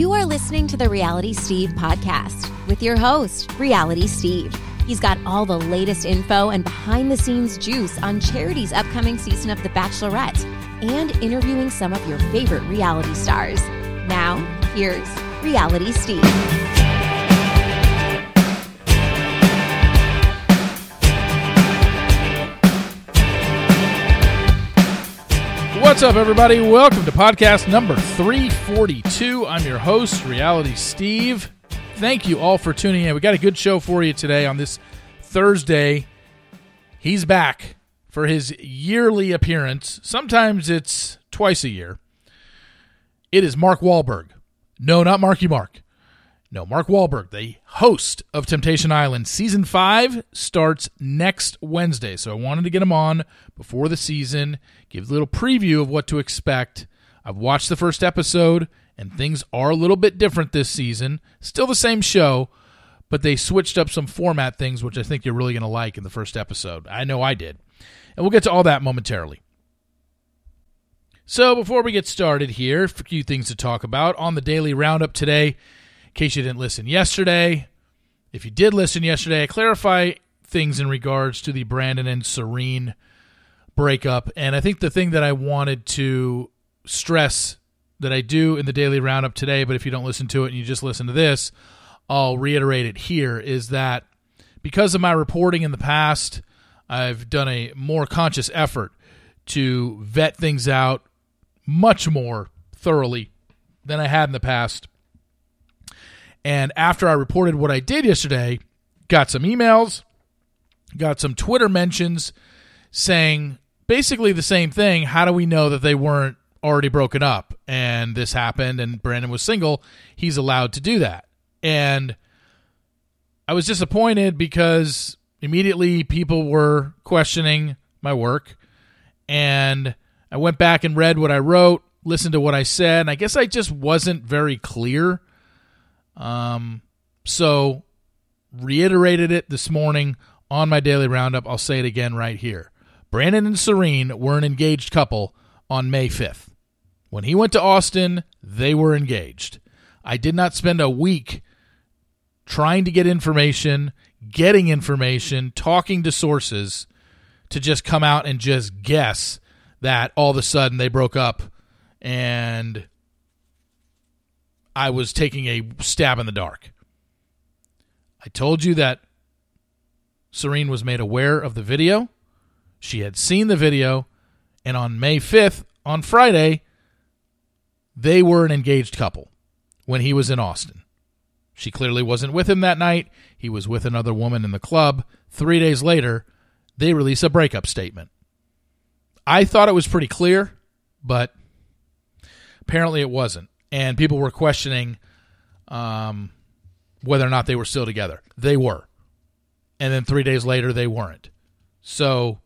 You are listening to the Reality Steve podcast with your host, Reality Steve. He's got all the latest info and behind the scenes juice on Charity's upcoming season of The Bachelorette and interviewing some of your favorite reality stars. Now, here's Reality Steve. What's up, everybody? Welcome to podcast number 342. I'm your host, Reality Steve. Thank you all for tuning in. We got a good show for you today on this Thursday. He's back for his yearly appearance. Sometimes it's twice a year. It is Mark Walberg. No, not Marky Mark. No, Mark Walberg, the host of Temptation Island. Season 5 starts next Wednesday. So I wanted to get him on before the season, give a little preview of what to expect. I've watched the first episode, and things are a little bit different this season. Still the same show, but they switched up some format things, which I think you're really going to like in the first episode. I know I did. And we'll get to all that momentarily. So before we get started here, a few things to talk about. On the daily roundup today, in case you didn't listen yesterday. If you did listen yesterday, I clarify things in regards to the Brandon and Serene breakup. And I think the thing that I wanted to stress that I do in the daily roundup today, but if you don't listen to it and you just listen to this, I'll reiterate it here is that because of my reporting in the past, I've done a more conscious effort to vet things out much more thoroughly than I had in the past. And after I reported what I did yesterday, got some emails, got some Twitter mentions saying basically the same thing. How do we know that they weren't already broken up and this happened and Brandon was single? He's allowed to do that. And I was disappointed because immediately people were questioning my work. And I went back and read what I wrote, listened to what I said, and I guess I just wasn't very clear um, so reiterated it this morning on my daily roundup. I'll say it again right here. Brandon and Serene were an engaged couple on May 5th. When he went to Austin, they were engaged. I did not spend a week trying to get information, getting information, talking to sources to just come out and just guess that all of a sudden they broke up and I was taking a stab in the dark. I told you that Serene was made aware of the video. She had seen the video, and on May 5th, on Friday, they were an engaged couple when he was in Austin. She clearly wasn't with him that night. He was with another woman in the club. Three days later, they release a breakup statement. I thought it was pretty clear, but apparently it wasn't and people were questioning um, whether or not they were still together. They were. And then three days later, they weren't. So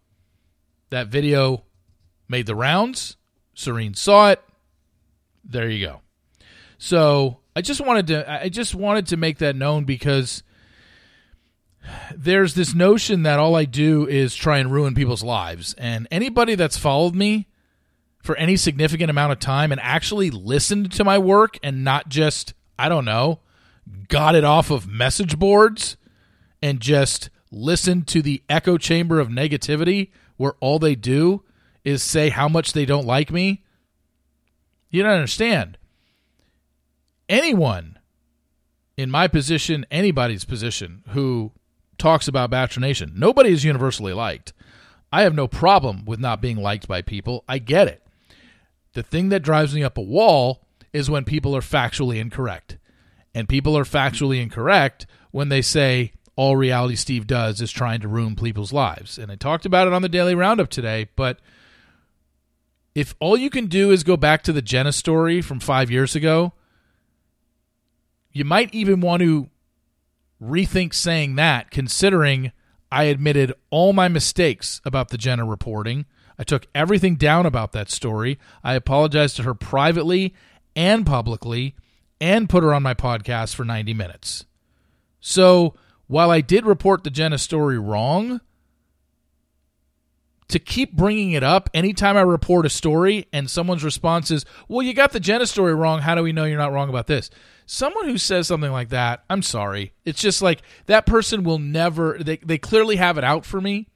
that video made the rounds. Serene saw it. There you go. So I just wanted to I just wanted to make that known because there's this notion that all I do is try and ruin people's lives. And anybody that's followed me for any significant amount of time and actually listened to my work and not just, I don't know, got it off of message boards and just listened to the echo chamber of negativity where all they do is say how much they don't like me. You don't understand. Anyone in my position, anybody's position who talks about Bachelor Nation, nobody is universally liked. I have no problem with not being liked by people. I get it. The thing that drives me up a wall is when people are factually incorrect. And people are factually incorrect when they say all reality Steve does is trying to ruin people's lives. And I talked about it on the Daily Roundup today, but if all you can do is go back to the Jenna story from five years ago, you might even want to rethink saying that, considering I admitted all my mistakes about the Jenna reporting I took everything down about that story. I apologized to her privately and publicly and put her on my podcast for 90 minutes. So, while I did report the Jenna story wrong, to keep bringing it up anytime I report a story and someone's response is, Well, you got the Jenna story wrong. How do we know you're not wrong about this? Someone who says something like that, I'm sorry. It's just like that person will never, they, they clearly have it out for me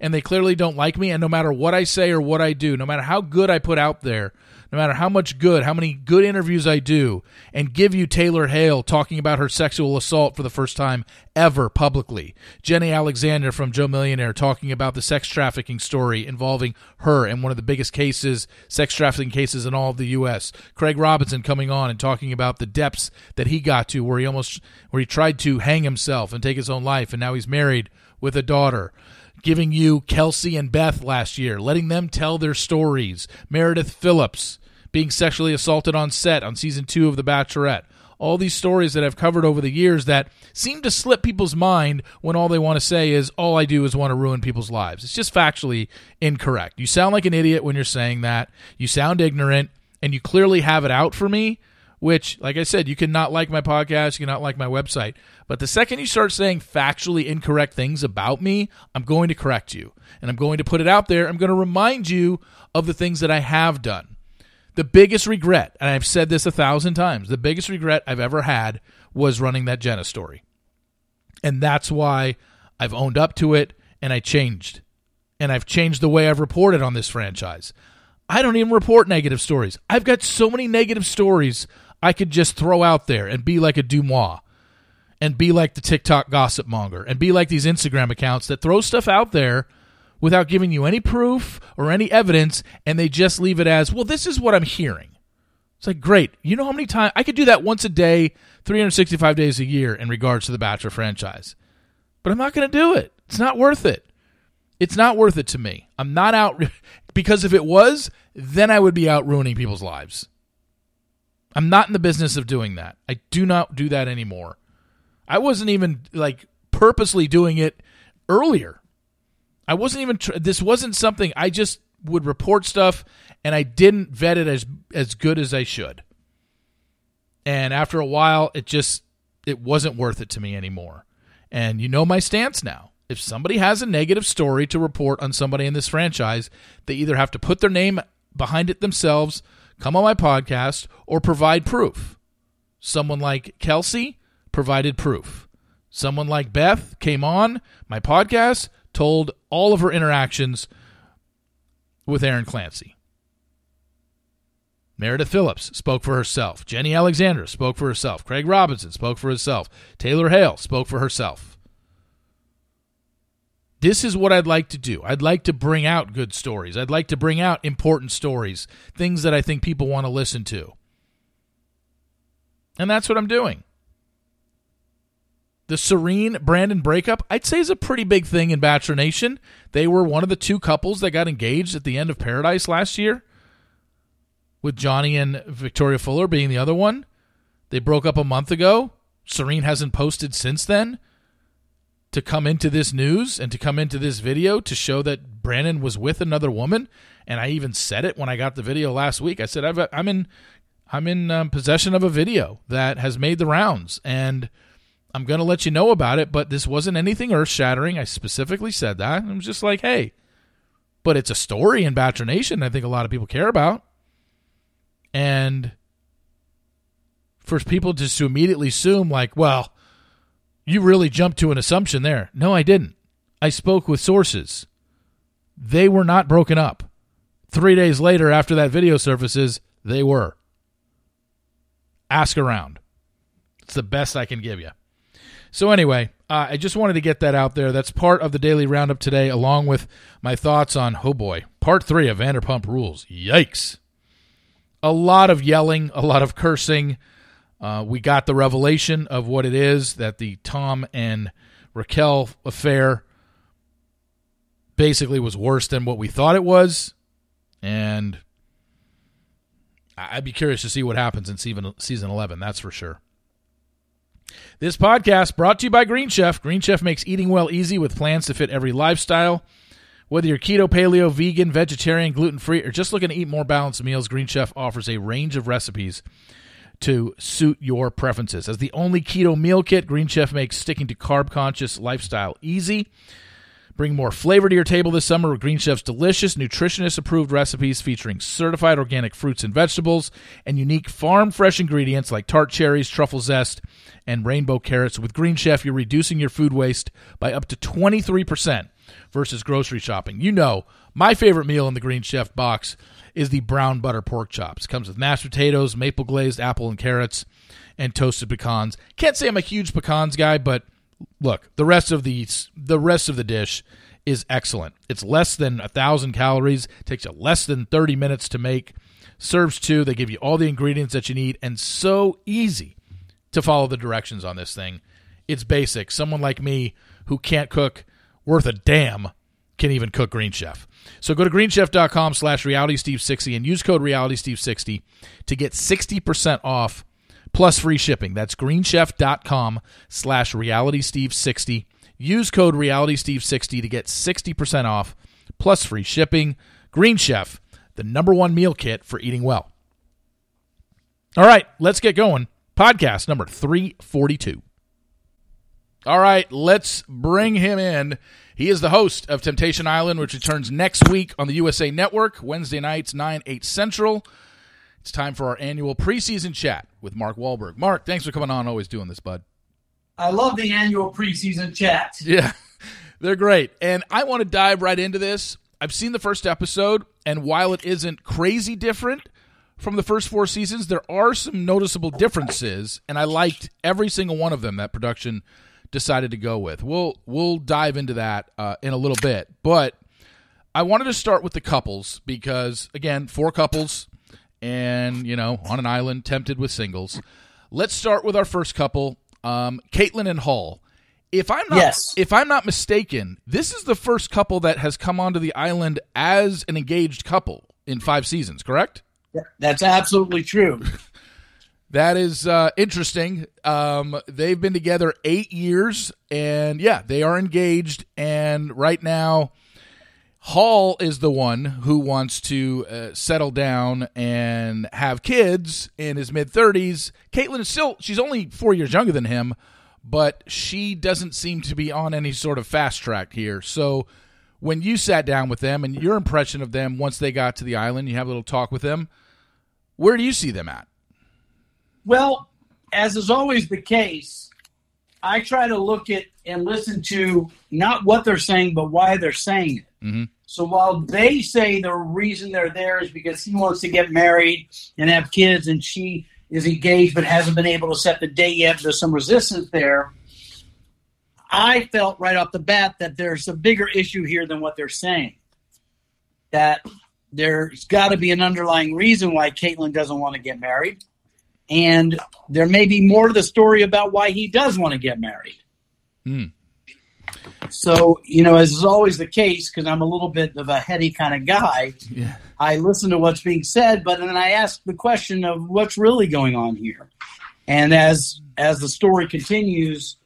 and they clearly don't like me. And no matter what I say or what I do, no matter how good I put out there, no matter how much good, how many good interviews I do, and give you Taylor Hale talking about her sexual assault for the first time ever publicly, Jenny Alexander from Joe Millionaire talking about the sex trafficking story involving her and one of the biggest cases, sex trafficking cases in all of the U.S. Craig Robinson coming on and talking about the depths that he got to, where he almost, where he tried to hang himself and take his own life, and now he's married with a daughter giving you Kelsey and Beth last year, letting them tell their stories. Meredith Phillips being sexually assaulted on set on season two of The Bachelorette. All these stories that I've covered over the years that seem to slip people's mind when all they want to say is, all I do is want to ruin people's lives. It's just factually incorrect. You sound like an idiot when you're saying that. You sound ignorant, and you clearly have it out for me which, like I said, you cannot like my podcast, you cannot like my website. But the second you start saying factually incorrect things about me, I'm going to correct you. And I'm going to put it out there. I'm going to remind you of the things that I have done. The biggest regret, and I've said this a thousand times, the biggest regret I've ever had was running that Jenna story. And that's why I've owned up to it and I changed. And I've changed the way I've reported on this franchise. I don't even report negative stories. I've got so many negative stories I could just throw out there and be like a DeuxMoi and be like the TikTok gossip monger and be like these Instagram accounts that throw stuff out there without giving you any proof or any evidence and they just leave it as, well, this is what I'm hearing. It's like, great. You know how many times I could do that once a day, 365 days a year in regards to the Bachelor franchise. But I'm not going to do it. It's not worth it. It's not worth it to me. I'm not out because if it was, then I would be out ruining people's lives. I'm not in the business of doing that. I do not do that anymore. I wasn't even like purposely doing it earlier. I wasn't even tr- this wasn't something I just would report stuff and I didn't vet it as as good as I should. And after a while it just it wasn't worth it to me anymore. And you know my stance now. If somebody has a negative story to report on somebody in this franchise, they either have to put their name behind it themselves come on my podcast or provide proof. Someone like Kelsey provided proof. Someone like Beth came on my podcast, told all of her interactions with Aaron Clancy. Meredith Phillips spoke for herself. Jenny Alexander spoke for herself. Craig Robinson spoke for herself. Taylor Hale spoke for herself. This is what I'd like to do. I'd like to bring out good stories. I'd like to bring out important stories, things that I think people want to listen to. And that's what I'm doing. The Serene Brandon breakup, I'd say, is a pretty big thing in Bachelor Nation. They were one of the two couples that got engaged at the end of Paradise last year, with Johnny and Victoria Fuller being the other one. They broke up a month ago. Serene hasn't posted since then to come into this news and to come into this video to show that Brandon was with another woman. And I even said it when I got the video last week. I said i am in I'm in um, possession of a video that has made the rounds, and I'm going to let you know about it. But this wasn't anything earth shattering. I specifically said that. I was just like, hey, but it's a story in Bachelor Nation. I think a lot of people care about, and for people just to immediately assume like, well you really jumped to an assumption there. No, I didn't. I spoke with sources. They were not broken up. Three days later, after that video surfaces, they were. Ask around. It's the best I can give you. So, anyway, uh, I just wanted to get that out there. That's part of the daily roundup today, along with my thoughts on, oh boy, part three of Vanderpump Rules. Yikes. A lot of yelling, a lot of cursing, uh, we got the revelation of what it is that the Tom and Raquel affair basically was worse than what we thought it was. And I'd be curious to see what happens in season 11, that's for sure. This podcast brought to you by Green Chef. Green Chef makes eating well easy with plans to fit every lifestyle. Whether you're keto, paleo, vegan, vegetarian, gluten free, or just looking to eat more balanced meals, Green Chef offers a range of recipes to suit your preferences. As the only keto meal kit, Green Chef makes sticking to carb conscious lifestyle easy. Bring more flavor to your table this summer with Green Chef's delicious, nutritionist approved recipes featuring certified organic fruits and vegetables and unique farm fresh ingredients like tart cherries, truffle zest, and rainbow carrots. With Green Chef, you're reducing your food waste by up to 23% versus grocery shopping. You know, my favorite meal in the Green Chef box is the brown butter pork chops. It comes with mashed potatoes, maple glazed apple and carrots, and toasted pecans. Can't say I'm a huge pecans guy, but look, the rest of the the rest of the dish is excellent. It's less than a thousand calories. Takes you less than thirty minutes to make. Serves two. They give you all the ingredients that you need, and so easy to follow the directions on this thing. It's basic. Someone like me who can't cook worth a damn can even cook Green Chef. So go to greenchef.com slash realitysteve60 and use code realitysteve60 to get 60% off plus free shipping. That's greenchef.com slash realitysteve60. Use code realitysteve60 to get 60% off plus free shipping. Green Chef, the number one meal kit for eating well. All right, let's get going. Podcast number 342. All right, let's bring him in. He is the host of Temptation Island, which returns next week on the USA Network, Wednesday nights, 9, 8 Central. It's time for our annual preseason chat with Mark Walberg. Mark, thanks for coming on. Always doing this, bud. I love the annual preseason chats. Yeah, they're great. And I want to dive right into this. I've seen the first episode, and while it isn't crazy different from the first four seasons, there are some noticeable differences, and I liked every single one of them that production decided to go with. We'll we'll dive into that uh, in a little bit, but I wanted to start with the couples because again, four couples, and you know, on an island, tempted with singles. Let's start with our first couple, um, Kaitlyn and Hall. If I'm not Yes. if I'm not mistaken, this is the first couple that has come onto the island as an engaged couple in five seasons. Correct? That's absolutely true. That is uh, interesting. Um, they've been together eight years, and yeah, they are engaged. And right now, Hall is the one who wants to uh, settle down and have kids in his mid thirties. Kaitlyn is still she's only four years younger than him, but she doesn't seem to be on any sort of fast track here. So. When you sat down with them and your impression of them once they got to the island, you have a little talk with them. Where do you see them at? Well, as is always the case, I try to look at and listen to not what they're saying, but why they're saying it. Mhm. So while they say the reason they're there is because he wants to get married and have kids, and she is engaged but hasn't been able to set the date yet, there's some resistance there. I felt right off the bat that there's a bigger issue here than what they're saying. That there's got to be an underlying reason why Kaitlyn doesn't want to get married. And there may be more to the story about why he does want to get married. Hmm. So, you know, as is always the case, because I'm a little bit of a heady kind of guy, Yeah. I listen to what's being said, but then I ask the question of what's really going on here. And as as the story continues,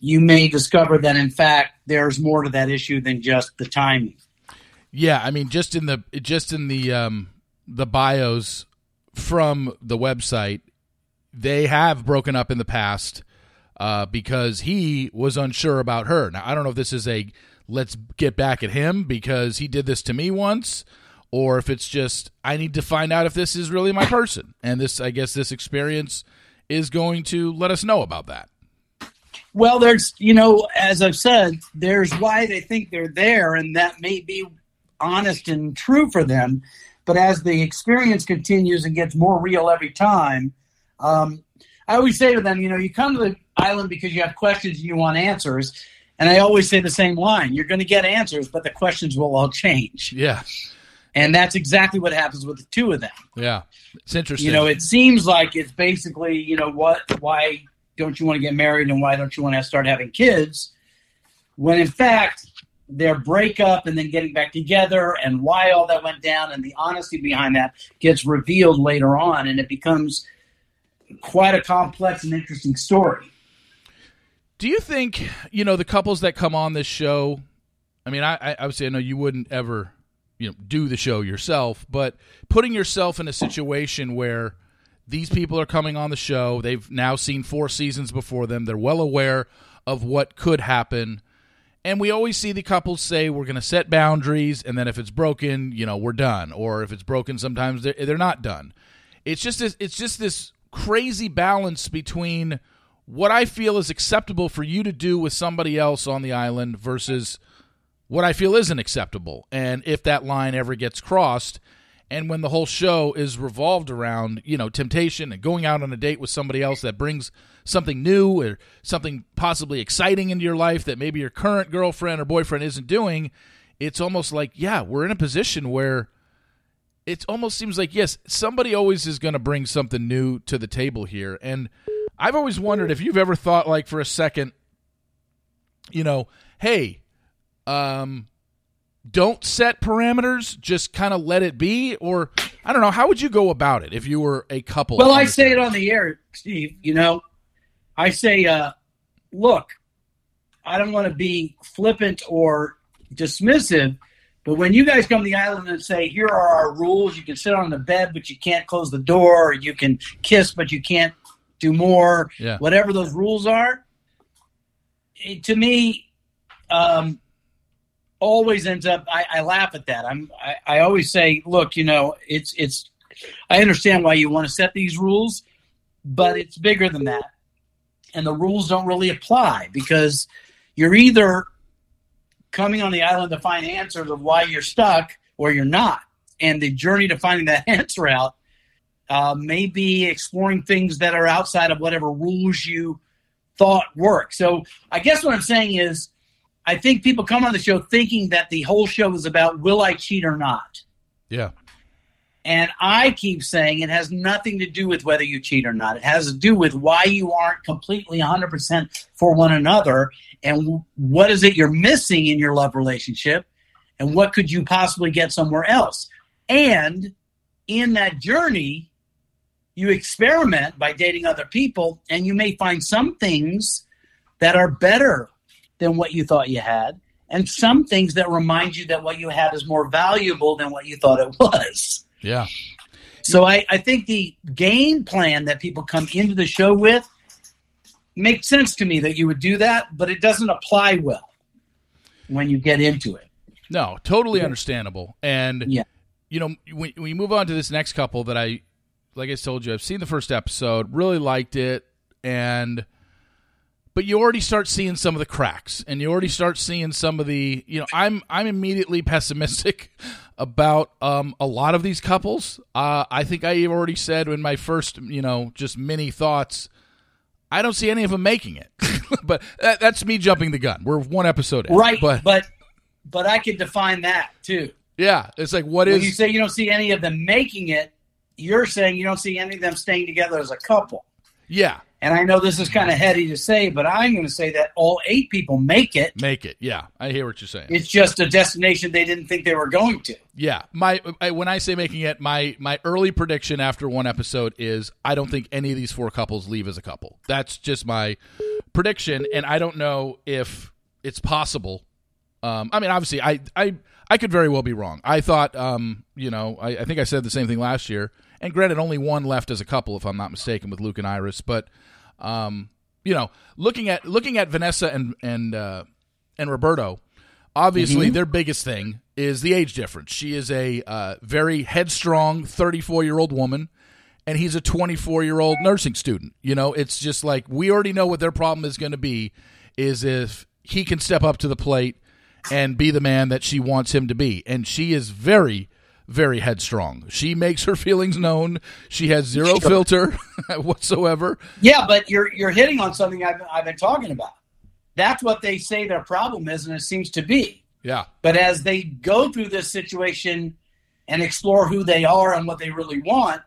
you may discover that in fact there's more to that issue than just the timing. Yeah, I mean, just in the just in the um, the bios from the website, they have broken up in the past uh, because he was unsure about her. Now, I don't know if this is a let's get back at him because he did this to me once, or if it's just I need to find out if this is really my person. And this, I guess, this experience is going to let us know about that. Well, there's, you know, as I've said, there's why they think they're there, and that may be honest and true for them. But as the experience continues and gets more real every time, um, I always say to them, you know, you come to the island because you have questions and you want answers. And I always say the same line you're going to get answers, but the questions will all change. Yeah, And that's exactly what happens with the two of them. yeah, it's interesting. You know, it seems like it's basically, you know, what, why don't you want to get married and why don't you want to start having kids? When in fact, their breakup and then getting back together and why all that went down and the honesty behind that gets revealed later on and it becomes quite a complex and interesting story. Do you think you know the couples that come on this show? I mean, I, I obviously I know you wouldn't ever you know do the show yourself, but putting yourself in a situation where these people are coming on the show, they've now seen four seasons before them, they're well aware of what could happen, And we always see the couples say we're going to set boundaries, and then if it's broken, you know, we're done. Or if it's broken, sometimes they're, they're not done. It's just this, it's just this crazy balance between what I feel is acceptable for you to do with somebody else on the island versus what I feel isn't acceptable. And if that line ever gets crossed, and when the whole show is revolved around, you know, temptation and going out on a date with somebody else that brings something new or something possibly exciting into your life that maybe your current girlfriend or boyfriend isn't doing, it's almost like, yeah, we're in a position where it almost seems like, yes, somebody always is going to bring something new to the table here. And I've always wondered if you've ever thought, like, for a second, you know, hey, um, don't set parameters, just kind of let it be? Or, I don't know, how would you go about it if you were a couple? Well, I say it on the air, Steve. You know, I say, uh, look, I don't want to be flippant or dismissive, but when you guys come to the island and say, here are our rules, you can sit on the bed, but you can't close the door, or you can kiss, but you can't do more, Yeah. whatever those rules are, it, to me, um, always ends up. I, I laugh at that. I'm. I, I always say, look, you know, it's it's. I understand why you want to set these rules, but it's bigger than that, and the rules don't really apply because you're either coming on the island to find answers of why you're stuck or you're not, and the journey to finding that answer out uh, may be exploring things that are outside of whatever rules you thought work. So I guess what I'm saying is, I think people come on the show thinking that the whole show is about will I cheat or not. Yeah. And I keep saying it has nothing to do with whether you cheat or not. It has to do with why you aren't completely 100% for one another and what is it you're missing in your love relationship and what could you possibly get somewhere else. And in that journey, you experiment by dating other people and you may find some things that are better than what you thought you had and some things that remind you that what you had is more valuable than what you thought it was. Yeah. So I, I think the game plan that people come into the show with makes sense to me that you would do that, but it doesn't apply well when you get into it. No, totally understandable. And Yeah. you know, when, when you move on to this next couple that I, like I told you, I've seen the first episode, really liked it, and but you already start seeing some of the cracks, and you already start seeing some of the, you know, I'm I'm immediately pessimistic about um, a lot of these couples. Uh, I think I already said in my first, you know, just mini thoughts. I don't see any of them making it, but that, that's me jumping the gun. We're one episode in, Right. But But but I could define that too. yeah, it's like what When is you say you don't see any of them making it, you're saying you don't see any of them staying together as a couple. yeah. And I know this is kind of heady to say, but I'm going to say that all eight people make it. Make it, yeah. I hear what you're saying. It's just a destination they didn't think they were going to. yeah, my I, when I say making it, my my early prediction after one episode is I don't think any of these four couples leave as a couple. That's just my prediction, and I don't know if it's possible. Um, I mean, obviously, I I I could very well be wrong. I thought, um, you know, I, I think I said the same thing last year. And granted, only one left as a couple, if I'm not mistaken, with Luke and Iris. But um, you know, looking at looking at Vanessa and and uh, and Roberto, obviously their biggest thing is the age difference. She is a uh, very headstrong 34 year old woman, and he's a 24 year old nursing student. You know, it's just like we already know what their problem is going to be. Is if he can step up to the plate and be the man that she wants him to be, and she is very very headstrong. She makes her feelings known. She has zero filter whatsoever. Yeah, but you're you're hitting on something I've, I've been talking about. That's what they say their problem is, and it seems to be. Yeah. But as they go through this situation and explore who they are and what they really want,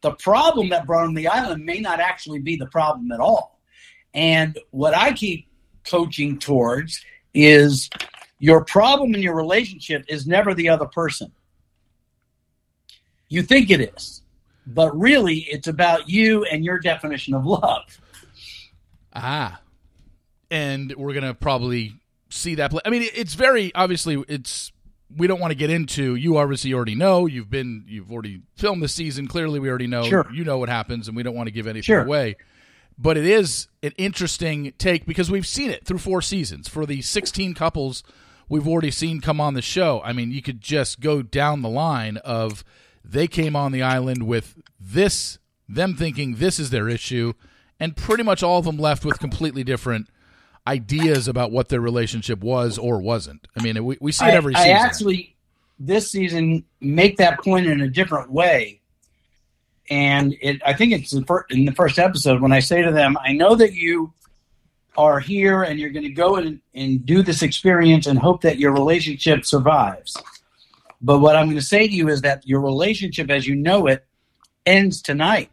the problem that brought them to the island may not actually be the problem at all. And what I keep coaching towards is your problem in your relationship is never the other person. You think it is, but really it's about you and your definition of love. Ah. And we're going to probably see that play. I mean, it's very obviously it's we don't want to get into you obviously already know. You've been you've already filmed the season. Clearly we already know Sure. you know what happens and we don't want to give anything Sure. away. but it is an interesting take because we've seen it through four seasons. For the 16 couples we've already seen come on the show, I mean, you could just go down the line of they came on the island with this, them thinking this is their issue, and pretty much all of them left with completely different ideas about what their relationship was or wasn't. I mean, we, we see it every I, season. I actually, this season, make that point in a different way. And it, I think it's in the first episode when I say to them, I know that you are here and you're going to go and, and do this experience and hope that your relationship survives. But what I'm going to say to you is that your relationship as you know it ends tonight.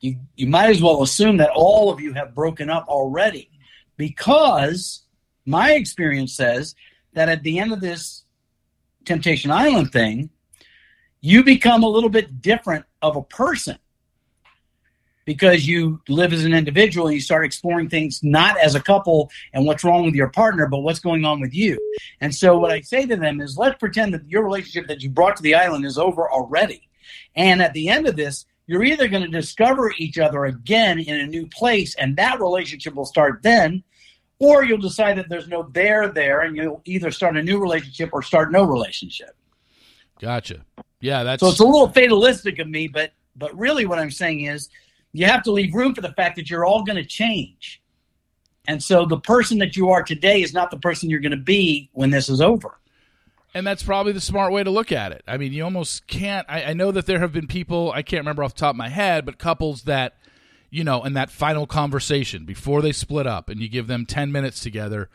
You, you might as well assume that all of you have broken up already because my experience says that at the end of this Temptation Island thing, you become a little bit different of a person because you live as an individual and you start exploring things not as a couple and what's wrong with your partner, but what's going on with you. And so, what I say to them is let's pretend that your relationship that you brought to the island is over already. And at the end of this, you're either going to discover each other again in a new place, and that relationship will start then, or you'll decide that there's no there there, and you'll either start a new relationship or start no relationship. Gotcha. Yeah, that's so it's a little fatalistic of me, but but really what I'm saying is you have to leave room for the fact that you're all going to change. And so the person that you are today is not the person you're going to be when this is over. And that's probably the smart way to look at it. I mean, you almost can't. I, I, know that there have been people, I can't remember off the top of my head, but couples that, you know, in that final conversation before they split up and you give them 10 minutes together,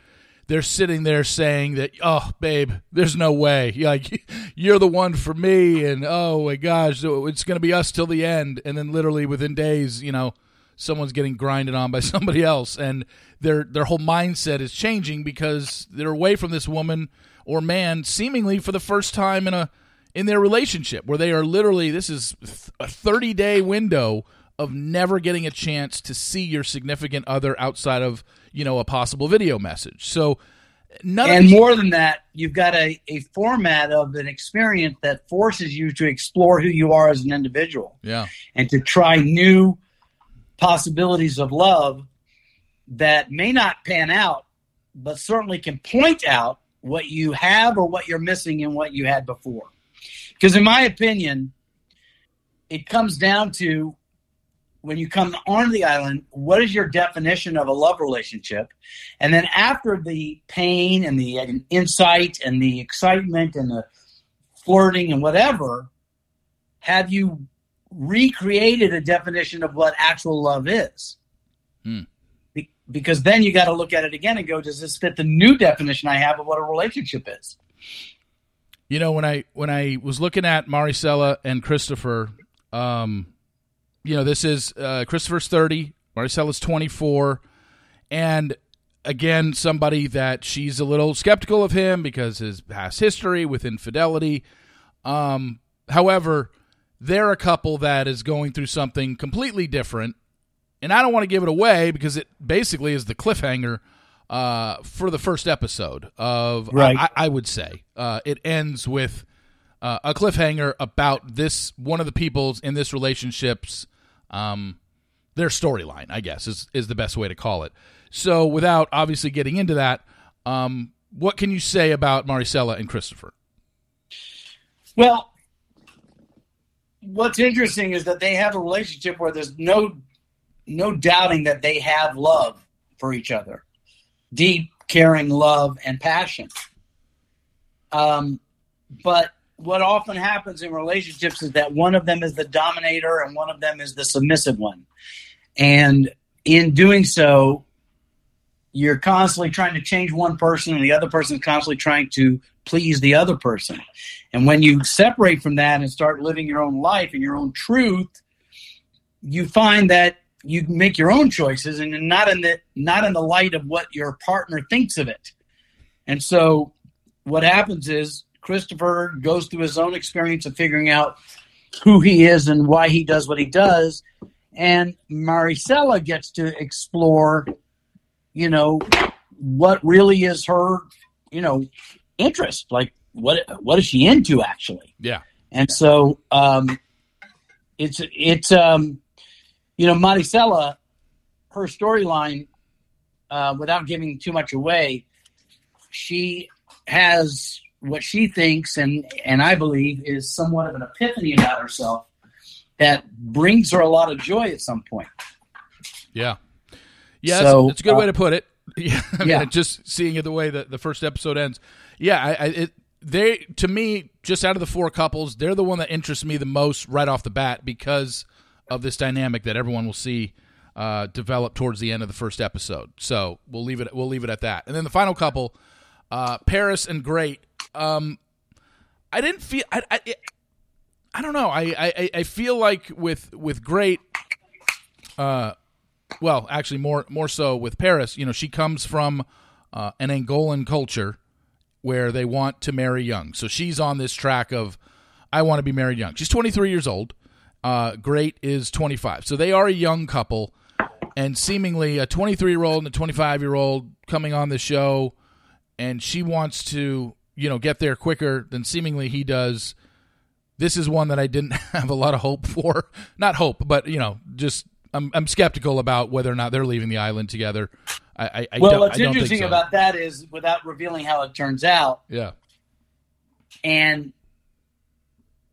they're sitting there saying that, oh, babe, there's no way. Like, you're the one for me. And oh my gosh, it's going to be us till the end. And then literally within days, you know, someone's getting grinded on by somebody else. And their, their whole mindset is changing because they're away from this woman or man seemingly for the first time in a in their relationship where they are literally this is a 30 day window of never getting a chance to see your significant other outside of you know a possible video message. So none and these- more than that you've got a, a format of an experience that forces you to explore who you are as an individual. Yeah. And to try new possibilities of love that may not pan out but certainly can point out what you have or what you're missing in what you had before. Because, in my opinion, it comes down to when you come onto the island, what is your definition of a love relationship? And then after the pain and the insight and the excitement and the flirting and whatever, have you recreated a definition of what actual love is? Hmm because then you got to look at it again and go, does this fit the new definition I have of what a relationship is? You know, when I when I was looking at Maricela and Christopher, um, you know, this is uh, Christopher's thirty, Maricela's twenty four, and again, somebody that she's a little skeptical of him because his past history with infidelity. Um, however, they're a couple that is going through something completely different and I don't want to give it away because it basically is the cliffhanger uh, for the first episode of. Right. I, I would say uh, it ends with uh, a cliffhanger about this one of the people's in this relationship's um, their storyline. I guess is is the best way to call it. So without obviously getting into that, um, what can you say about Maricela and Christopher? Well, what's interesting is that they have a relationship where there's no no doubting that they have love for each other deep, caring love and passion. Um, but what often happens in relationships is that one of them is the dominator and one of them is the submissive one. And in doing so, you're constantly trying to change one person and the other person is constantly trying to please the other person. And when you separate from that and start living your own life and your own truth, you find that you make your own choices and not in the not in the light of what your partner thinks of it. And so what happens is Christopher goes through his own experience of figuring out who he is and why he does what he does. And Maricela gets to explore, you know, what really is her, you know, interest. Like what what is she into actually? Yeah. And so um it's it's um you know, Maricela her storyline, uh, without giving too much away, she has what she thinks and and I believe is somewhat of an epiphany about herself that brings her a lot of joy at some point. Yeah. Yeah, So, it's a good way uh, to put it. Yeah, I mean, Yeah. just seeing it the way that the first episode ends. Yeah, I, I it, they to me just out of the four couples, they're the one that interests me the most right off the bat because of this dynamic that everyone will see uh, develop towards the end of the first episode. So we'll leave it we'll leave it at that. And then the final couple, uh, Paris and Great. Um, I didn't feel I I, it, I don't know. I, I I feel like with with Great uh, well, actually, more more so with Paris. You know, she comes from uh, an Angolan culture where they want to marry young. So she's on this track of I want to be married young. She's 23 years old. Uh, Great is 25. So they are a young couple, and seemingly a 23 year old and a 25 year old coming on the show, and she wants to you know get there quicker than seemingly he does. This is one that I didn't have a lot of hope for. Not hope, but you know, just I'm I'm skeptical about whether or not they're leaving the island together. I, I, I well, don't, what's I don't think interesting so. about that is, without revealing how it turns out, yeah and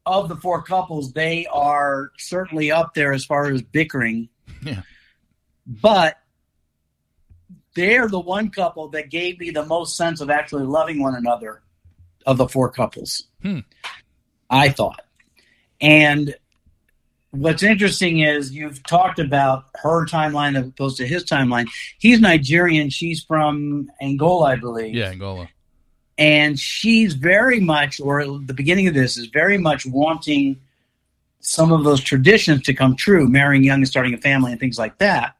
of the four couples, they are certainly up there as far as bickering. Yeah. But they're the one couple that gave me the most sense of actually loving one another of the four couples. Hmm. I thought. And what's interesting is you've talked about her timeline as opposed to his timeline. He's Nigerian. She's from Angola, I believe yeah Angola and she's very much or the beginning of this is very much wanting some of those traditions to come true marrying young and starting a family and things like that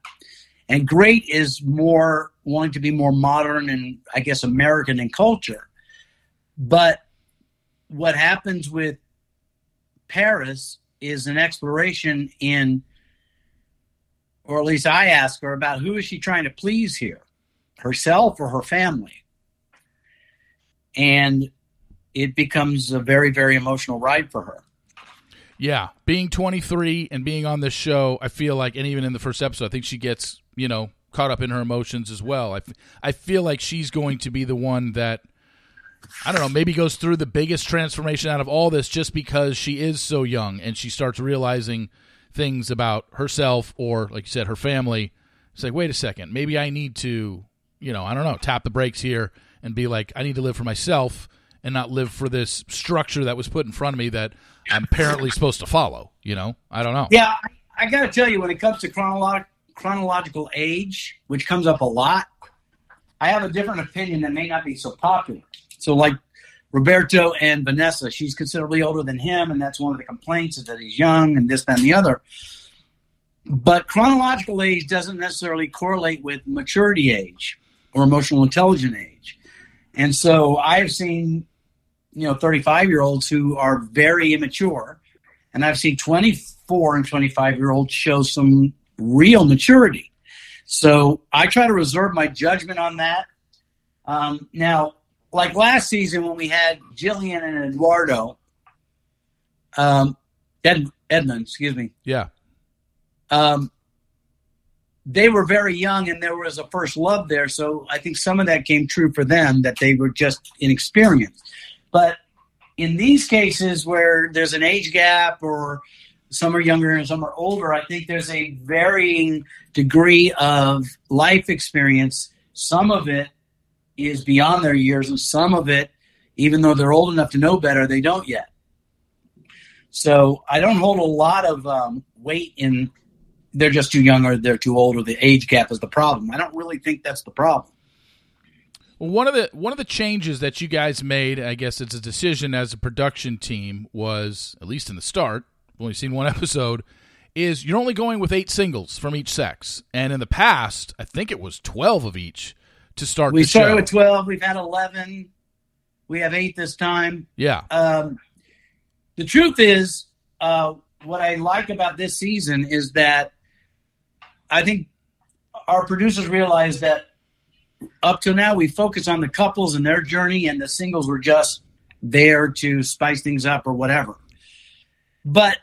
and great is more wanting to be more modern and i guess american in culture but what happens with paris is an exploration in or at least i ask her about who is she trying to please here herself or her family and it becomes a very very emotional ride for her Yeah, being 23 and being on this show, I feel like, and even in the first episode, I think she gets you know caught up in her emotions as well. I, f- I feel like she's going to be the one that I don't know, maybe goes through the biggest transformation out of all this, just because she is so young and she starts realizing things about herself or, like you said, her family. It's like, wait a second, maybe I need to, you know, I don't know, tap the brakes here and be like, I need to live for myself and not live for this structure that was put in front of me that I'm apparently supposed to follow. You know, I don't know. yeah i, I got to tell you when it comes to chronolo- chronological age which comes up a lot i have a different opinion that may not be so popular so like roberto and vanessa she's considerably older than him and that's one of the complaints is that he's young and this that and the other. But chronological age doesn't necessarily correlate with maturity age or emotional intelligence age. And so i've seen you know 35 year olds who are very immature and i've seen 24 and 25 year olds show some real maturity. So i try to reserve my judgment on that. Um, now like last season when we had jillian and eduardo um, Ed, edmund excuse me Yeah, um, they were very young and there was a first love there. So I think some of that came true for them that they were just inexperienced. But in these cases where there's an age gap or some are younger and some are older, I think there's a varying degree of life experience. Some of it is beyond their years, and some of it, even though they're old enough to know better, they don't yet. So I don't hold a lot of um, weight in they're just too young or they're too old or the age gap is the problem. I don't really think that's the problem. Well, one of the one of the changes that you guys made, I guess it's a decision as a production team, was at least in the start. I've only seen one episode. Is you're only going with eight singles from each sex, and in the past, I think it was twelve of each to start We started show. with 12, we've had 11, we have eight this time. yeah, Um, the truth is, uh, what I like about this season is that I think our producers realized that up till now we focus on the couples and their journey, and the singles were just there to spice things up or whatever. But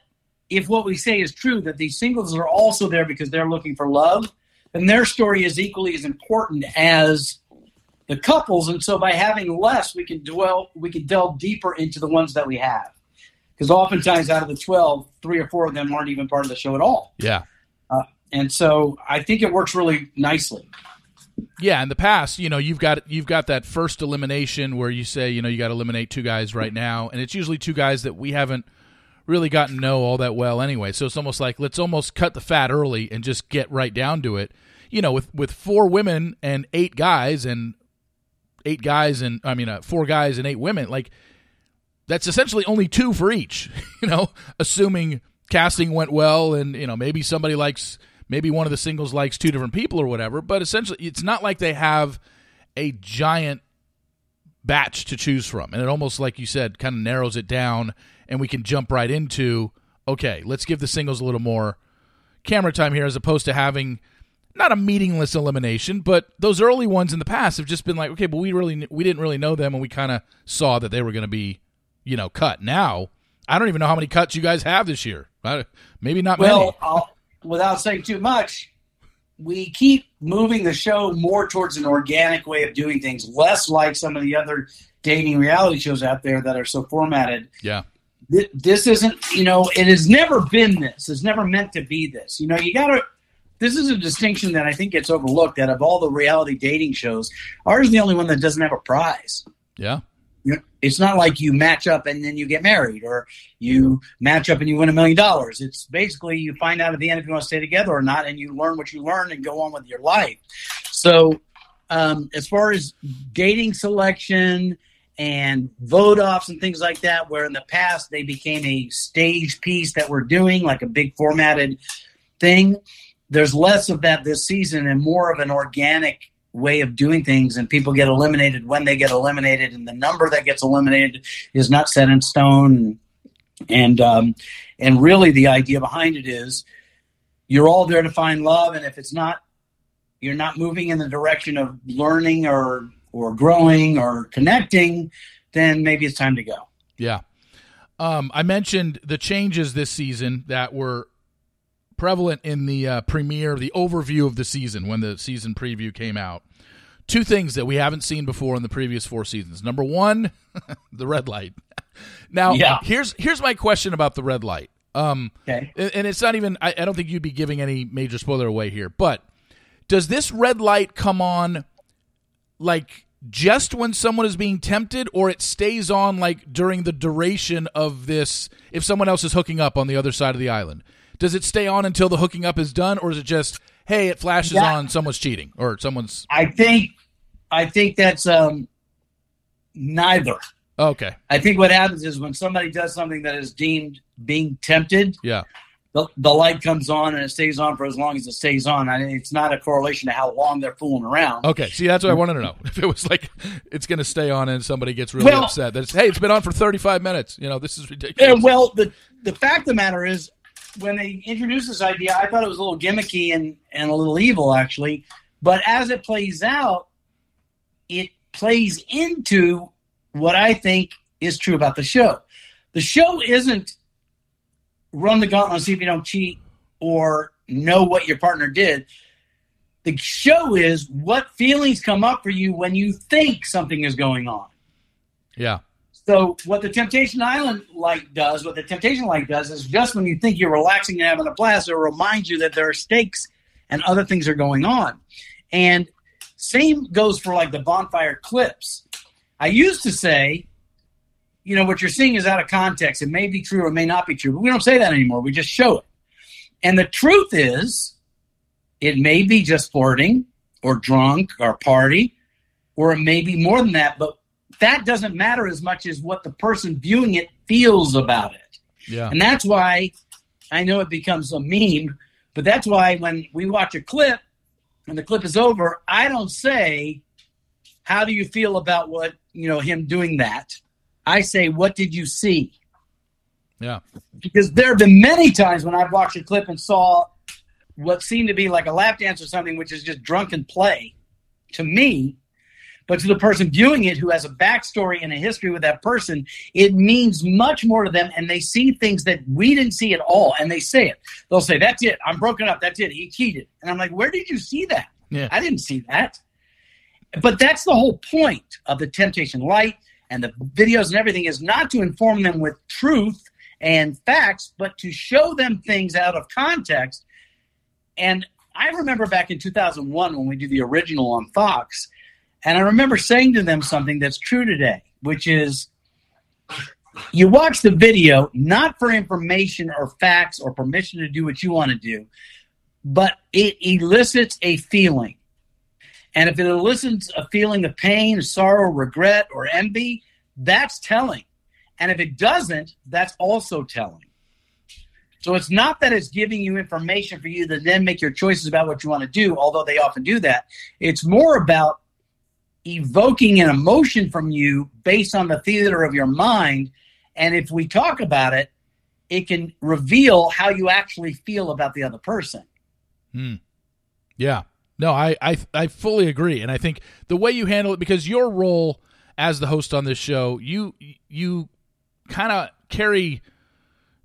if what we say is true, that these singles are also there because they're looking for love, then their story is equally as important as the couples. And so by having less, we can dwell, we can delve deeper into the ones that we have. Because oftentimes out of the 12, three or four of them aren't even part of the show at all. Yeah. Uh, and so I think it works really nicely. Yeah, in the past, you know, you've got you've got that first elimination where you say, you know, you got to eliminate two guys right now, and it's usually two guys that we haven't really gotten to know all that well anyway. So it's almost like let's almost cut the fat early and just get right down to it. You know, with with four women and eight guys and eight guys and I mean uh, four guys and eight women, like that's essentially only two for each. You know, assuming casting went well and you know maybe somebody likes maybe one of the singles likes two different people or whatever, but essentially it's not like they have a giant batch to choose from. And it almost like you said kind of narrows it down and we can jump right into okay, let's give the singles a little more camera time here as opposed to having not a meaningless elimination, but those early ones in the past have just been like, okay, but we really we didn't really know them and we kind of saw that they were going to be, you know, cut. Now, I don't even know how many cuts you guys have this year. Maybe not well, many. I'll, without saying too much, we keep moving the show more towards an organic way of doing things, less like some of the other dating reality shows out there that are so formatted. Yeah. This isn't, you know, it has never been this. It's never meant to be this. You know, you got to. This is a distinction that I think gets overlooked. That of all the reality dating shows, ours is the only one that doesn't have a prize. Yeah it's not like you match up and then you get married or you match up and you win a million dollars. It's basically you find out at the end if you want to stay together or not, and you learn what you learn and go on with your life. So, um, as far as dating selection and vote offs and things like that, where in the past they became a stage piece that we're doing, like a big formatted thing, there's less of that this season and more of an organic way of doing things and people get eliminated when they get eliminated and the number that gets eliminated is not set in stone. And um, and really the idea behind it is you're all there to find love and if it's not you're not moving in the direction of learning or or growing or connecting then maybe it's time to go. Yeah. Um, i mentioned the changes this season that were prevalent in the uh, premiere, the overview of the season when the season preview came out. Two things that we haven't seen before in the previous four seasons. Number one, the red light. Now, yeah. here's here's my question about the red light. Um, okay. And it's not even. I, I don't think you'd be giving any major spoiler away here, but does this red light come on like just when someone is being tempted or it stays on like during the duration of this if someone else is hooking up on the other side of the island does it stay on until the hooking up is done, or is it just hey, it flashes yeah. on someone's cheating or someone's? I think, I think that's um, neither. Okay. I think what happens is when somebody does something that is deemed being tempted. Yeah. The, the light comes on and it stays on for as long as it stays on. I mean, it's not a correlation to how long they're fooling around. Okay, see, that's what I wanted to know. If it was like it's going to stay on and somebody gets really well, upset that it's hey, it's been on for thirty five minutes. You know, this is ridiculous. Yeah, well, the the fact of the matter is, when they introduced this idea, I thought it was a little gimmicky and, and a little evil, actually. But as it plays out, it plays into what I think is true about the show. The show isn't run the gauntlet see if you don't cheat or know what your partner did. The show is what feelings come up for you when you think something is going on. Yeah. So what the Temptation Island light does, what the Temptation light does, is just when you think you're relaxing and having a blast, it reminds you that there are stakes and other things are going on. And same goes for like the bonfire clips. I used to say, you know, what you're seeing is out of context. It may be true or it may not be true, but we don't say that anymore. We just show it. And the truth is, it may be just flirting or drunk or party, or it may be more than that, but that doesn't matter as much as what the person viewing it feels about it. Yeah. And that's why I know it becomes a meme, but that's why when we watch a clip and the clip is over, I don't say, How do you feel about what, you know, him doing that? I say, What did you see? Yeah. Because there have been many times when I've watched a clip and saw what seemed to be like a lap dance or something, which is just drunken play to me But to the person viewing it who has a backstory and a history with that person, it means much more to them. And they see things that we didn't see at all. And they say it. They'll say, That's it. I'm broken up. That's it. He cheated. And I'm like, Where did you see that? Yeah. I didn't see that. But that's the whole point of the Temptation Light and the videos and everything is not to inform them with truth and facts, but to show them things out of context. And I remember back in 2001 when we did the original on Fox, and I remember saying to them something that's true today, which is you watch the video not for information or facts or permission to do what you want to do, but it elicits a feeling. And if it elicits a feeling of pain, sorrow, regret, or envy, that's telling. And if it doesn't, that's also telling. So it's not that it's giving you information for you to then make your choices about what you want to do, although they often do that. It's more about evoking an emotion from you based on the theater of your mind. And if we talk about it, it can reveal how you actually feel about the other person. Hmm. Yeah. No, I, I I fully agree, and I think the way you handle it, because your role as the host on this show, you you kind of carry.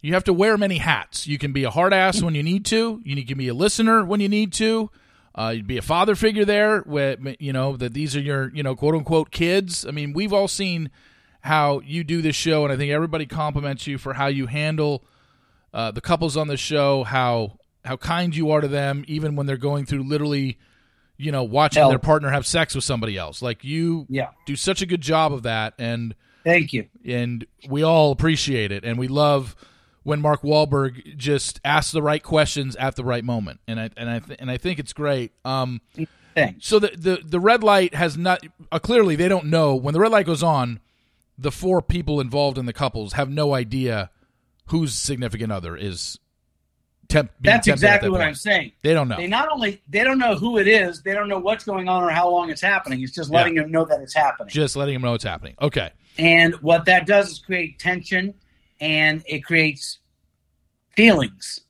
You have to wear many hats. You can be a hard ass when you need to. You can be a listener when you need to. Uh, you'd be a father figure there. Where you know that these are your you know quote unquote kids. I mean, we've all seen how you do this show, and I think everybody compliments you for how you handle uh, the couples on the show. How how kind you are to them, even when they're going through literally, you know, watching Hell. their partner have sex with somebody else. Like you Yeah. do such a good job of that, and Thank you. and we all appreciate it, and we love when Mark Walberg just asks the right questions at the right moment, and I and I th- and I think it's great. Um, Thanks. so the, the the red light has not uh, clearly they don't know when the red light goes on. The four people involved in the couples have no idea whose significant other is. Temp- That's exactly that what point. I'm saying. They don't know. They not only they don't know who it is, they don't know what's going on or how long it's happening. It's just letting them know that it's happening. Just letting them know it's happening. Okay. And what that does is create tension and it creates feelings.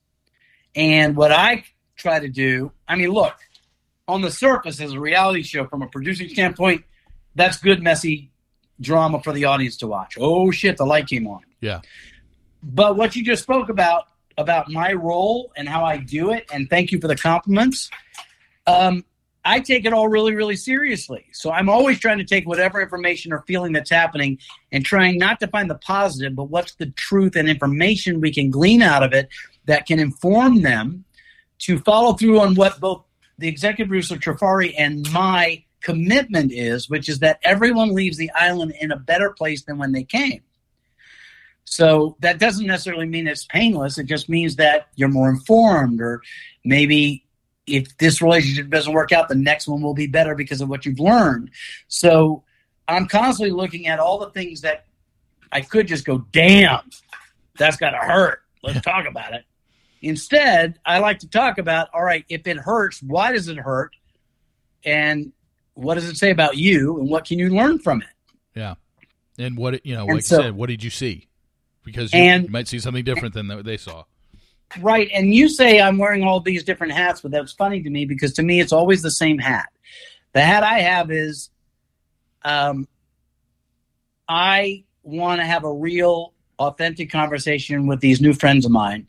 And what I try to do, I mean, look, on the surface, as a reality show, from a producing standpoint, that's good, messy drama for the audience to watch. Oh, shit, the light came on. Yeah. But what you just spoke about, about my role and how I do it, and thank you for the compliments. Um, I take it all really, really seriously. So I'm always trying to take whatever information or feeling that's happening and trying not to find the positive, but what's the truth and information we can glean out of it that can inform them to follow through on what both the executive producer Trafari and my commitment is, which is that everyone leaves the island in a better place than when they came. So that doesn't necessarily mean it's painless. It just means that you're more informed, or maybe if this relationship doesn't work out, the next one will be better because of what you've learned. So I'm constantly looking at all the things that I could just go, damn, that's got to hurt. Let's talk about it. Instead, I like to talk about, all right, if it hurts, why does it hurt? And what does it say about you? And what can you learn from it? Yeah. And what you know, like so- you said, what did you see? Because you, And- you might see something different than they saw. Right. And you say I'm wearing all these different hats, but that's funny to me because to me it's always the same hat. The hat I have is um, I want to have a real, authentic conversation with these new friends of mine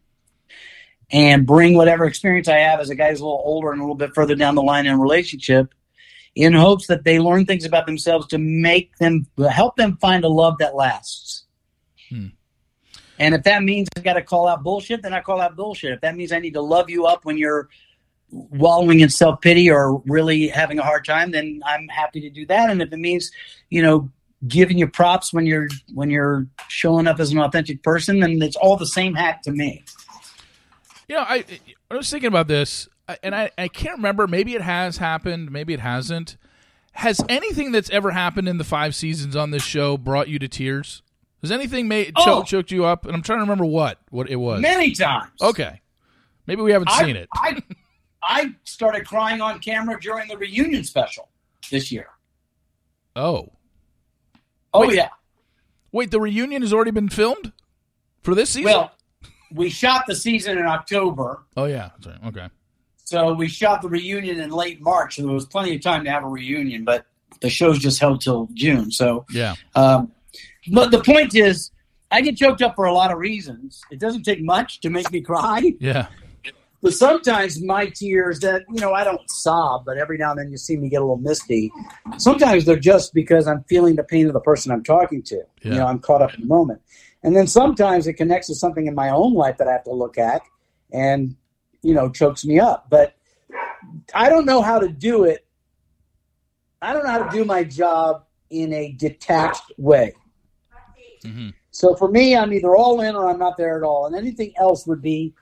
and bring whatever experience I have as a guy who's a little older and a little bit further down the line in a relationship in hopes that they learn things about themselves to make them help them find a love that lasts. Hmm. And if that means I got to call out bullshit, then I call out bullshit. If that means I need to love you up when you're wallowing in self pity or really having a hard time, then I'm happy to do that. And if it means, you know, giving you props when you're when you're showing up as an authentic person, then it's all the same hat to me. You know, I I was thinking about this, and I I can't remember. Maybe it has happened. Maybe it hasn't. Has anything that's ever happened in the five seasons on this show brought you to tears? Has anything made Oh. cho- choked you up? And I'm trying to remember what what it was. Many times. Okay, maybe we haven't I, seen it. I I started crying on camera during the reunion special this year. Oh, Oh Wait. yeah. wait, the reunion has already been filmed for this season. Well, we shot the season in October. oh yeah, right. okay. So we shot the reunion in late March, so there was plenty of time to have a reunion. But the show's just held till June. So Yeah. um, but the point is, I get choked up for a lot of reasons. It doesn't take much to make me cry, Yeah. but sometimes my tears that you know I don't sob, but every now and then you see me get a little misty. Sometimes they're just because I'm feeling the pain of the person I'm talking to. Yeah. You know, I'm caught up in the moment, and then sometimes it connects to something in my own life that I have to look at, and you know chokes me up. But I don't know how to do it. I don't know how to do my job in a detached way. Hmm So for me, I'm either all in or I'm not there at all. And anything else would be,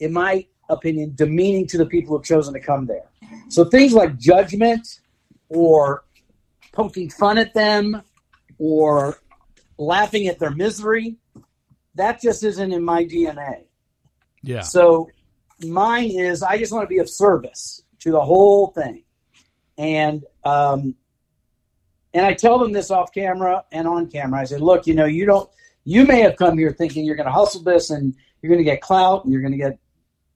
in my opinion, demeaning to the people who've chosen to come there. So things like judgment or poking fun at them or laughing at their misery, that just isn't in my DNA. Yeah. So mine is I just want to be of service to the whole thing. And um and I tell them this off camera and on camera. I said, look, you know, you don't you may have come here thinking you're gonna hustle this and you're gonna get clout and you're gonna get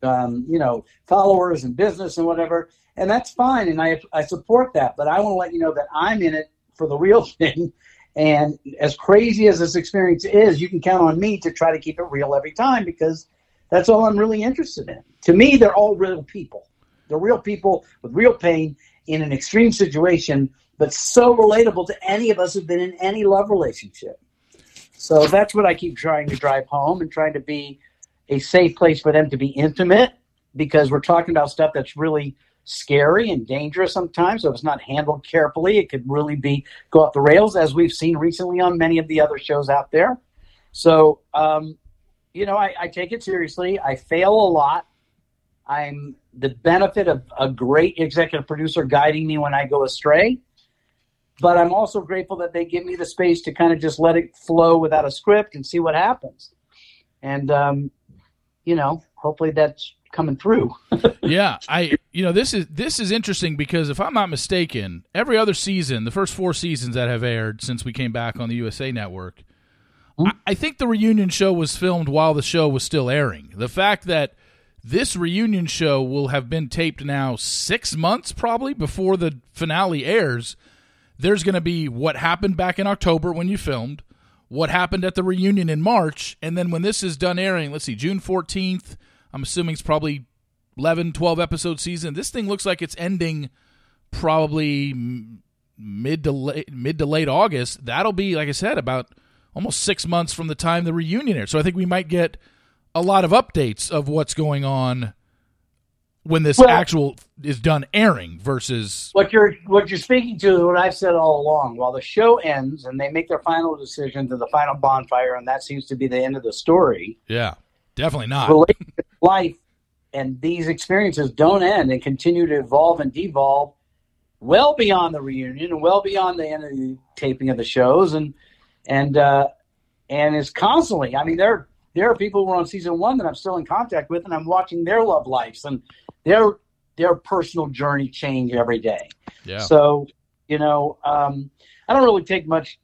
um, you know, followers and business and whatever. And that's fine and I I support that. But I want to let you know that I'm in it for the real thing. And as crazy as this experience is, you can count on me to try to keep it real every time because that's all I'm really interested in. To me, they're all real people. They're real people with real pain in an extreme situation, but so relatable to any of us who've been in any love relationship. So that's what I keep trying to drive home and trying to be a safe place for them to be intimate because we're talking about stuff that's really scary and dangerous sometimes. So if it's not handled carefully, it could really be go off the rails, as we've seen recently on many of the other shows out there. So, um, you know, I, I take it seriously. I fail a lot. I'm the benefit of a great executive producer guiding me when I go astray. But I'm also grateful that they give me the space to kind of just let it flow without a script and see what happens. And, um, you know, hopefully that's coming through. yeah, I you know this is this is interesting because if I'm not mistaken, every other season, the first four seasons that have aired since we came back on the USA Network, Hmm? I, I think the reunion show was filmed while the show was still airing. The fact that this reunion show will have been taped now six months probably before the finale airs. There's going to be what happened back in October when you filmed, what happened at the reunion in March, and then when this is done airing, let's see, June 14th. I'm assuming it's probably 11, 12 episode season. This thing looks like it's ending probably mid to late, mid to late August. That'll be, like I said, about almost six months from the time the reunion airs. So I think we might get a lot of updates of what's going on when this Well- actual is done airing versus what you're what you're speaking to is what I've said all along. While the show ends and they make their final decisions and the final bonfire, and that seems to be the end of the story. yeah, definitely not. relationship life and these experiences don't end and continue to evolve and devolve well beyond the reunion and well beyond the end of the taping of the shows and and uh and is constantly i mean there there are people who were on season one that i'm still in contact with and i'm watching their love lives and their their personal journey change every day Yeah, so, you know, um, I don't really take much.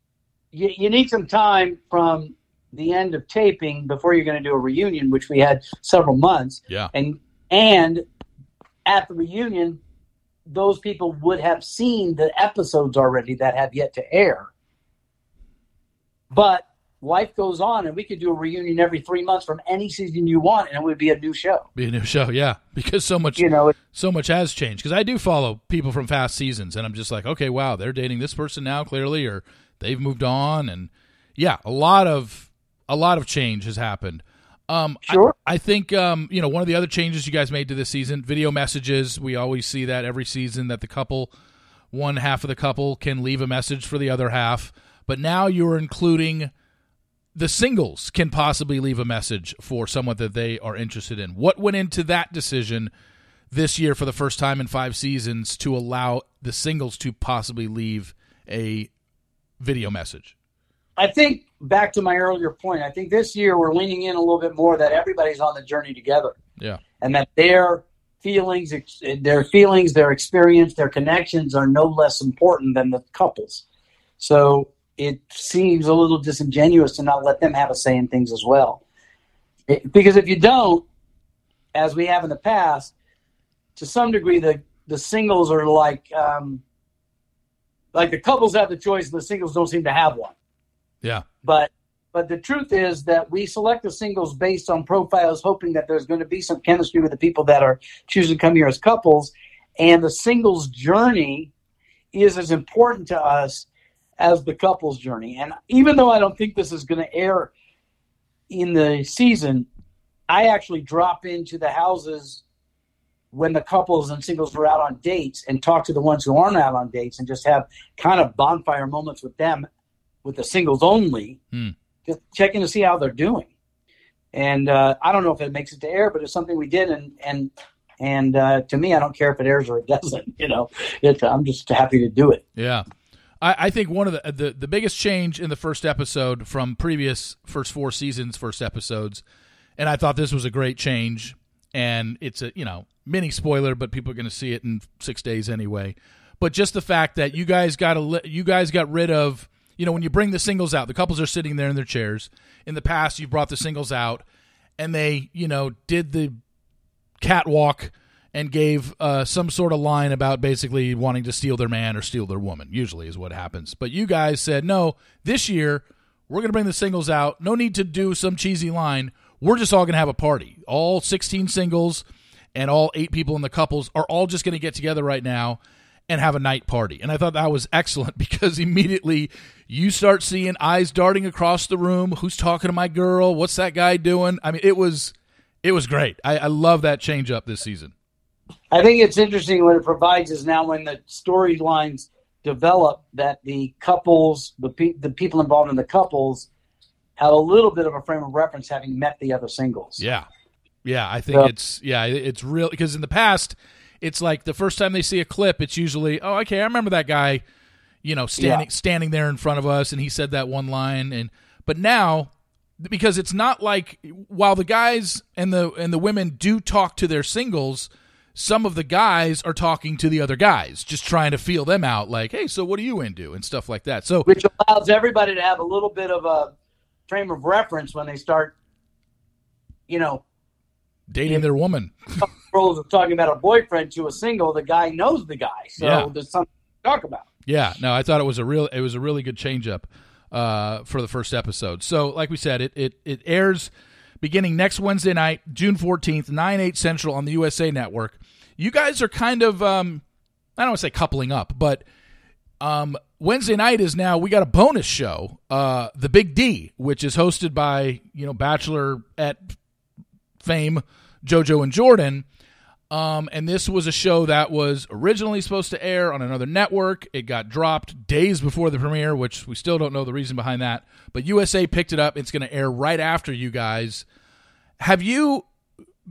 You, you need some time from the end of taping before you're going to do a reunion, which we had several months, yeah, and and at the reunion, those people would have seen the episodes already that have yet to air. But life goes on, and we could do a reunion every three months from any season you want, and it would be a new show. be a new show. Yeah, because so much You know, so much has changed because I do follow people from past seasons, and I'm just like, okay, wow, they're dating this person now, clearly, or they've moved on, and yeah, a lot of a lot of change has happened. Um, I- Sure. I, think um, you know one of the other changes you guys made to this season, video messages. We always see that every season that the couple, one half of the couple, can leave a message for the other half, but now you're including the singles can possibly leave a message for someone that they are interested in. What went into that decision this year for the first time in five seasons to allow the singles to possibly leave a video message? I think back to my earlier point, I think this year we're leaning in a little bit more that everybody's on the journey together Yeah. and that their feelings, their feelings, their experience, their connections are no less important than the couples. So it seems a little disingenuous to not let them have a say in things as well. It- because if you don't, as we have in the past, to some degree, the, the singles are like, um, like the couples have the choice, and the singles don't seem to have one. Yeah. But but the truth is that we select the singles based on profiles, hoping that there's going to be some chemistry with the people that are choosing to come here as couples, and the singles journey is as important to us as the couples journey. And even though I don't think this is going to air in the season, I actually drop into the houses when the couples and singles are out on dates and talk to the ones who aren't out on dates and just have kind of bonfire moments with them with the singles only, Hmm. just checking to see how they're doing. And uh, I don't know if it makes it to air, but it's something we did. And and and uh, to me, I don't care if it airs or it doesn't. You know, it, I'm just happy to do it. Yeah. I, I think one of the, the the biggest change in the first episode from previous first four seasons first episodes, and I thought this was a great change. And it's a you know mini spoiler, but people are going to see it in six days anyway. But just the fact that you guys got a you guys got rid of you know when you bring the singles out, the couples are sitting there in their chairs. In the past, you've brought the singles out, and they you know did the catwalk and gave uh, some sort of line about basically wanting to steal their man or steal their woman. Usually is what happens. But you guys said no. This year we're going to bring the singles out. No need to do some cheesy line. We're just all going to have a party. All 16 singles and all eight people in the couples are all just going to get together right now and have a night party. And I thought that was excellent because immediately you start seeing eyes darting across the room. Who's talking to my girl? What's that guy doing? I mean, it was it was great. I, I love that change up this season. I think it's interesting what it provides is now when the storylines develop that the couples, the pe- the people involved in the couples, have a little bit of a frame of reference having met the other singles. Yeah, yeah. I think Yeah. it's yeah, it's real because in the past, it's like the first time they see a clip, it's usually oh okay, I remember that guy, you know, standing Yeah. standing there in front of us, and he said that one line, and but now because it's not like while the guys and the and the women do talk to their singles. Some of the guys are talking to the other guys, just trying to feel them out, like, "Hey, so what are you into?" and stuff like that. So, Which allows everybody to have a little bit of a frame of reference when they start, you know, dating their woman, roles of talking about a boyfriend to a single. The guy knows the guy, so Yeah. there's something to talk about. Yeah, no, I thought it was a real it was a really good change up uh, for the first episode. So, like we said, it it it airs beginning next Wednesday night, June fourteenth, nine eight central on the USA Network. You guys are kind of um, I don't want to say coupling up, but um, Wednesday night is now we got a bonus show, uh, the Big D, which is hosted by you know Bachelor at fame JoJo and Jordan. Um, and this was a show that was originally supposed to air on another network. It got dropped days before the premiere, which we still don't know the reason behind that. But USA picked it up. It's going to air right after you guys. Have you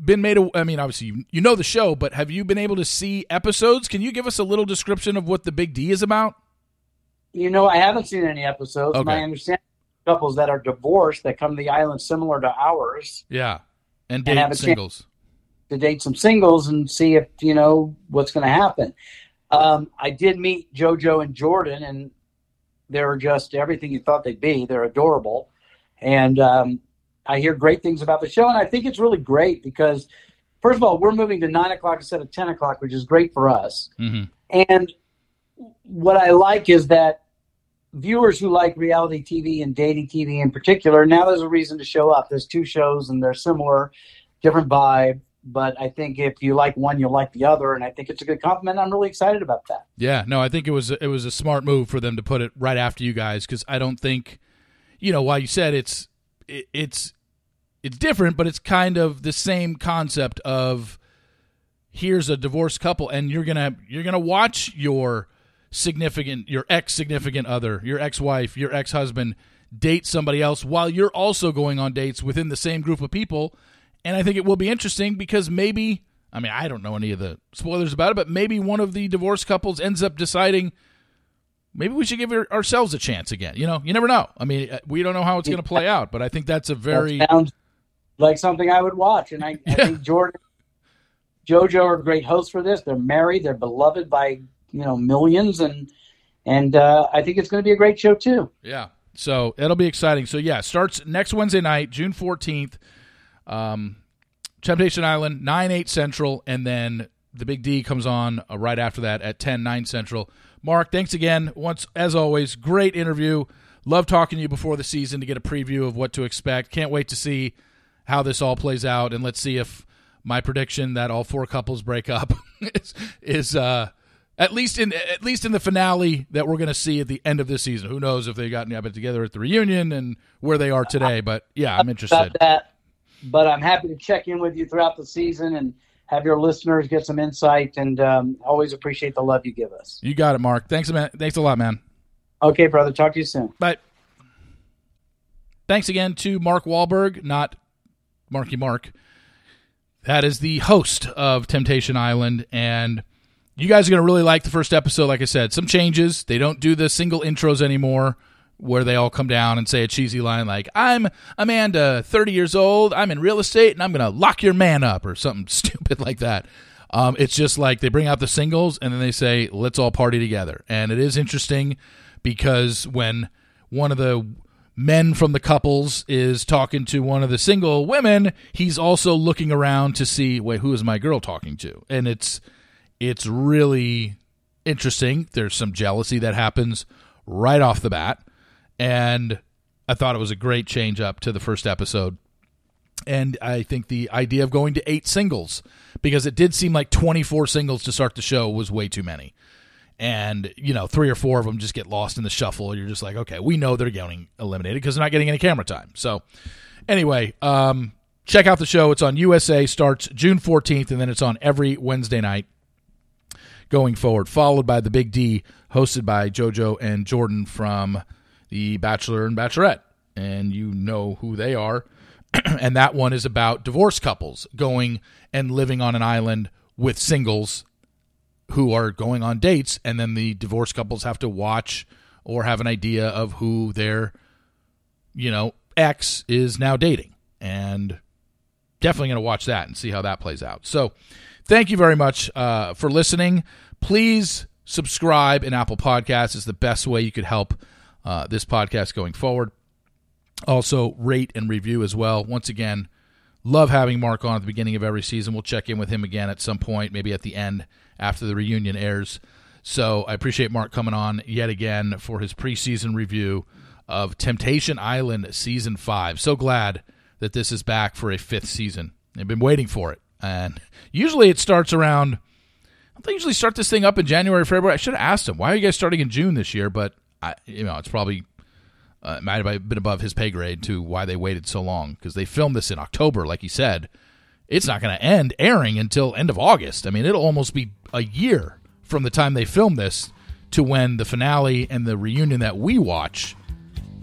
been made? A, I mean, obviously you, you know the show, but have you been able to see episodes? Can you give us a little description of what the Big D is about? You know, I haven't seen any episodes. Okay. My understanding couples that are divorced that come to the island similar to ours Yeah, and And date have singles. to date some singles and see if you know what's going to happen. Um, I did meet JoJo and Jordan, and they're just everything you thought they'd be. They're adorable, and um, I hear great things about the show, and I think it's really great because, first of all, we're moving to nine o'clock instead of ten o'clock, which is great for us. hmm And what I like is that viewers who like reality TV and dating TV in particular, now there's a reason to show up. There's two shows and they're similar, different vibe. But I think if you like one, you'll like the other, and I think it's a good compliment. I'm really excited about that. Yeah, no, I think it was it was a smart move for them to put it right after you guys because I don't think, you know, while you said it's it, it's it's different, but it's kind of the same concept of here's a divorced couple and you're gonna you're gonna watch your significant your ex significant other your ex wife your ex husband date somebody else while you're also going on dates within the same group of people and I think it will be interesting because maybe I mean I don't know any of the spoilers about it, but maybe one of the divorced couples ends up deciding maybe we should give ourselves a chance again. You know, you never know. I mean, uh, we don't know how it's going to play out, but I think that's a very That sounds like something I would watch, and I, I think Jordan, JoJo are great hosts for this. They're married, they're beloved by you know millions, and and uh, I think it's going to be a great show too. Yeah. So it'll be exciting. So yeah, starts next Wednesday night, June fourteenth. Um, Temptation Island, nine eight central, and then The Big D comes on uh, right after that at 10, 9 Central. Mark, thanks again. Once as always, great interview. Love talking to you before the season to get a preview of what to expect. Can't wait to see how this all plays out, and let's see if my prediction that all four couples break up is, is uh, at least in at least in the finale that we're going to see at the end of this season. Who knows if they got together at the reunion and where they are today? But yeah, I'm interested. that, but I'm happy to check in with you throughout the season and have your listeners get some insight. And um, always appreciate the love you give us. You got it, Mark. Thanks, man. Thanks a lot, man. Okay, brother. Talk to you soon. Bye. Thanks again to Mark Walberg, not Marky Mark. That is the host of Temptation Island, and you guys are going to really like the first episode. Like I said, some changes. They don't do the single intros anymore where they all come down and say a cheesy line like, I'm Amanda, 30 years old, I'm in real estate, and I'm going to lock your man up, or something stupid like that. Um, it's just like they bring out the singles and then they say, let's all party together. And it is interesting because when one of the men from the couples is talking to one of the single women, he's also looking around to see, wait, who is my girl talking to? And it's it's really interesting. There's some jealousy that happens right off the bat. And I thought it was a great change up to the first episode. And I think the idea of going to eight singles, because it did seem like 24 singles to start the show was way too many and you know three or four of them just get lost in the shuffle. You're just like okay we know they're getting eliminated because they're not getting any camera time. So anyway um, check out the show. It's on usa starts june 14th and then it's on every wednesday night going forward followed by the big d hosted by jojo and jordan from the bachelor and bachelorette. And you know who they are. And that one is about divorced couples going and living on an island with singles who are going on dates, and then the divorced couples have to watch or have an idea of who their, you know, ex is now dating. And definitely going to watch that and see how that plays out. So, thank you very much uh, for listening. Please subscribe in Apple Podcasts is the best way you could help uh, this podcast going forward. Also, rate and review as well. Once again, love having Mark on at the beginning of every season. We'll check in with him again at some point, maybe at the end after the reunion airs. So I appreciate Mark coming on yet again for his preseason review of Temptation Island season five. So glad that this is back for a fifth season. I've been waiting for it, and usually it starts around. They usually start this thing up in January, February. I should have asked him why are you guys starting in June this year, but I, you know, it's probably uh, it might have been above his pay grade to why they waited so long because they filmed this in October, like he said. It's not going to end airing until end of August. I mean, it'll almost be a year from the time they filmed this to when the finale and the reunion that we watch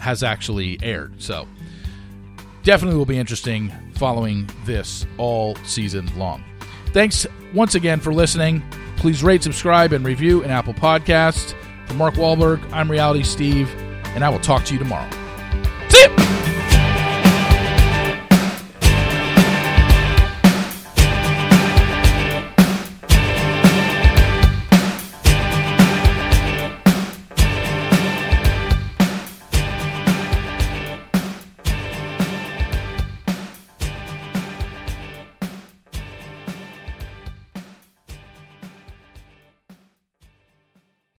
has actually aired. So definitely will be interesting following this all season long. Thanks once again for listening. Please rate, subscribe, and review an Apple Podcast. For Mark Walberg, I'm Reality Steve, and I will talk to you tomorrow. See you!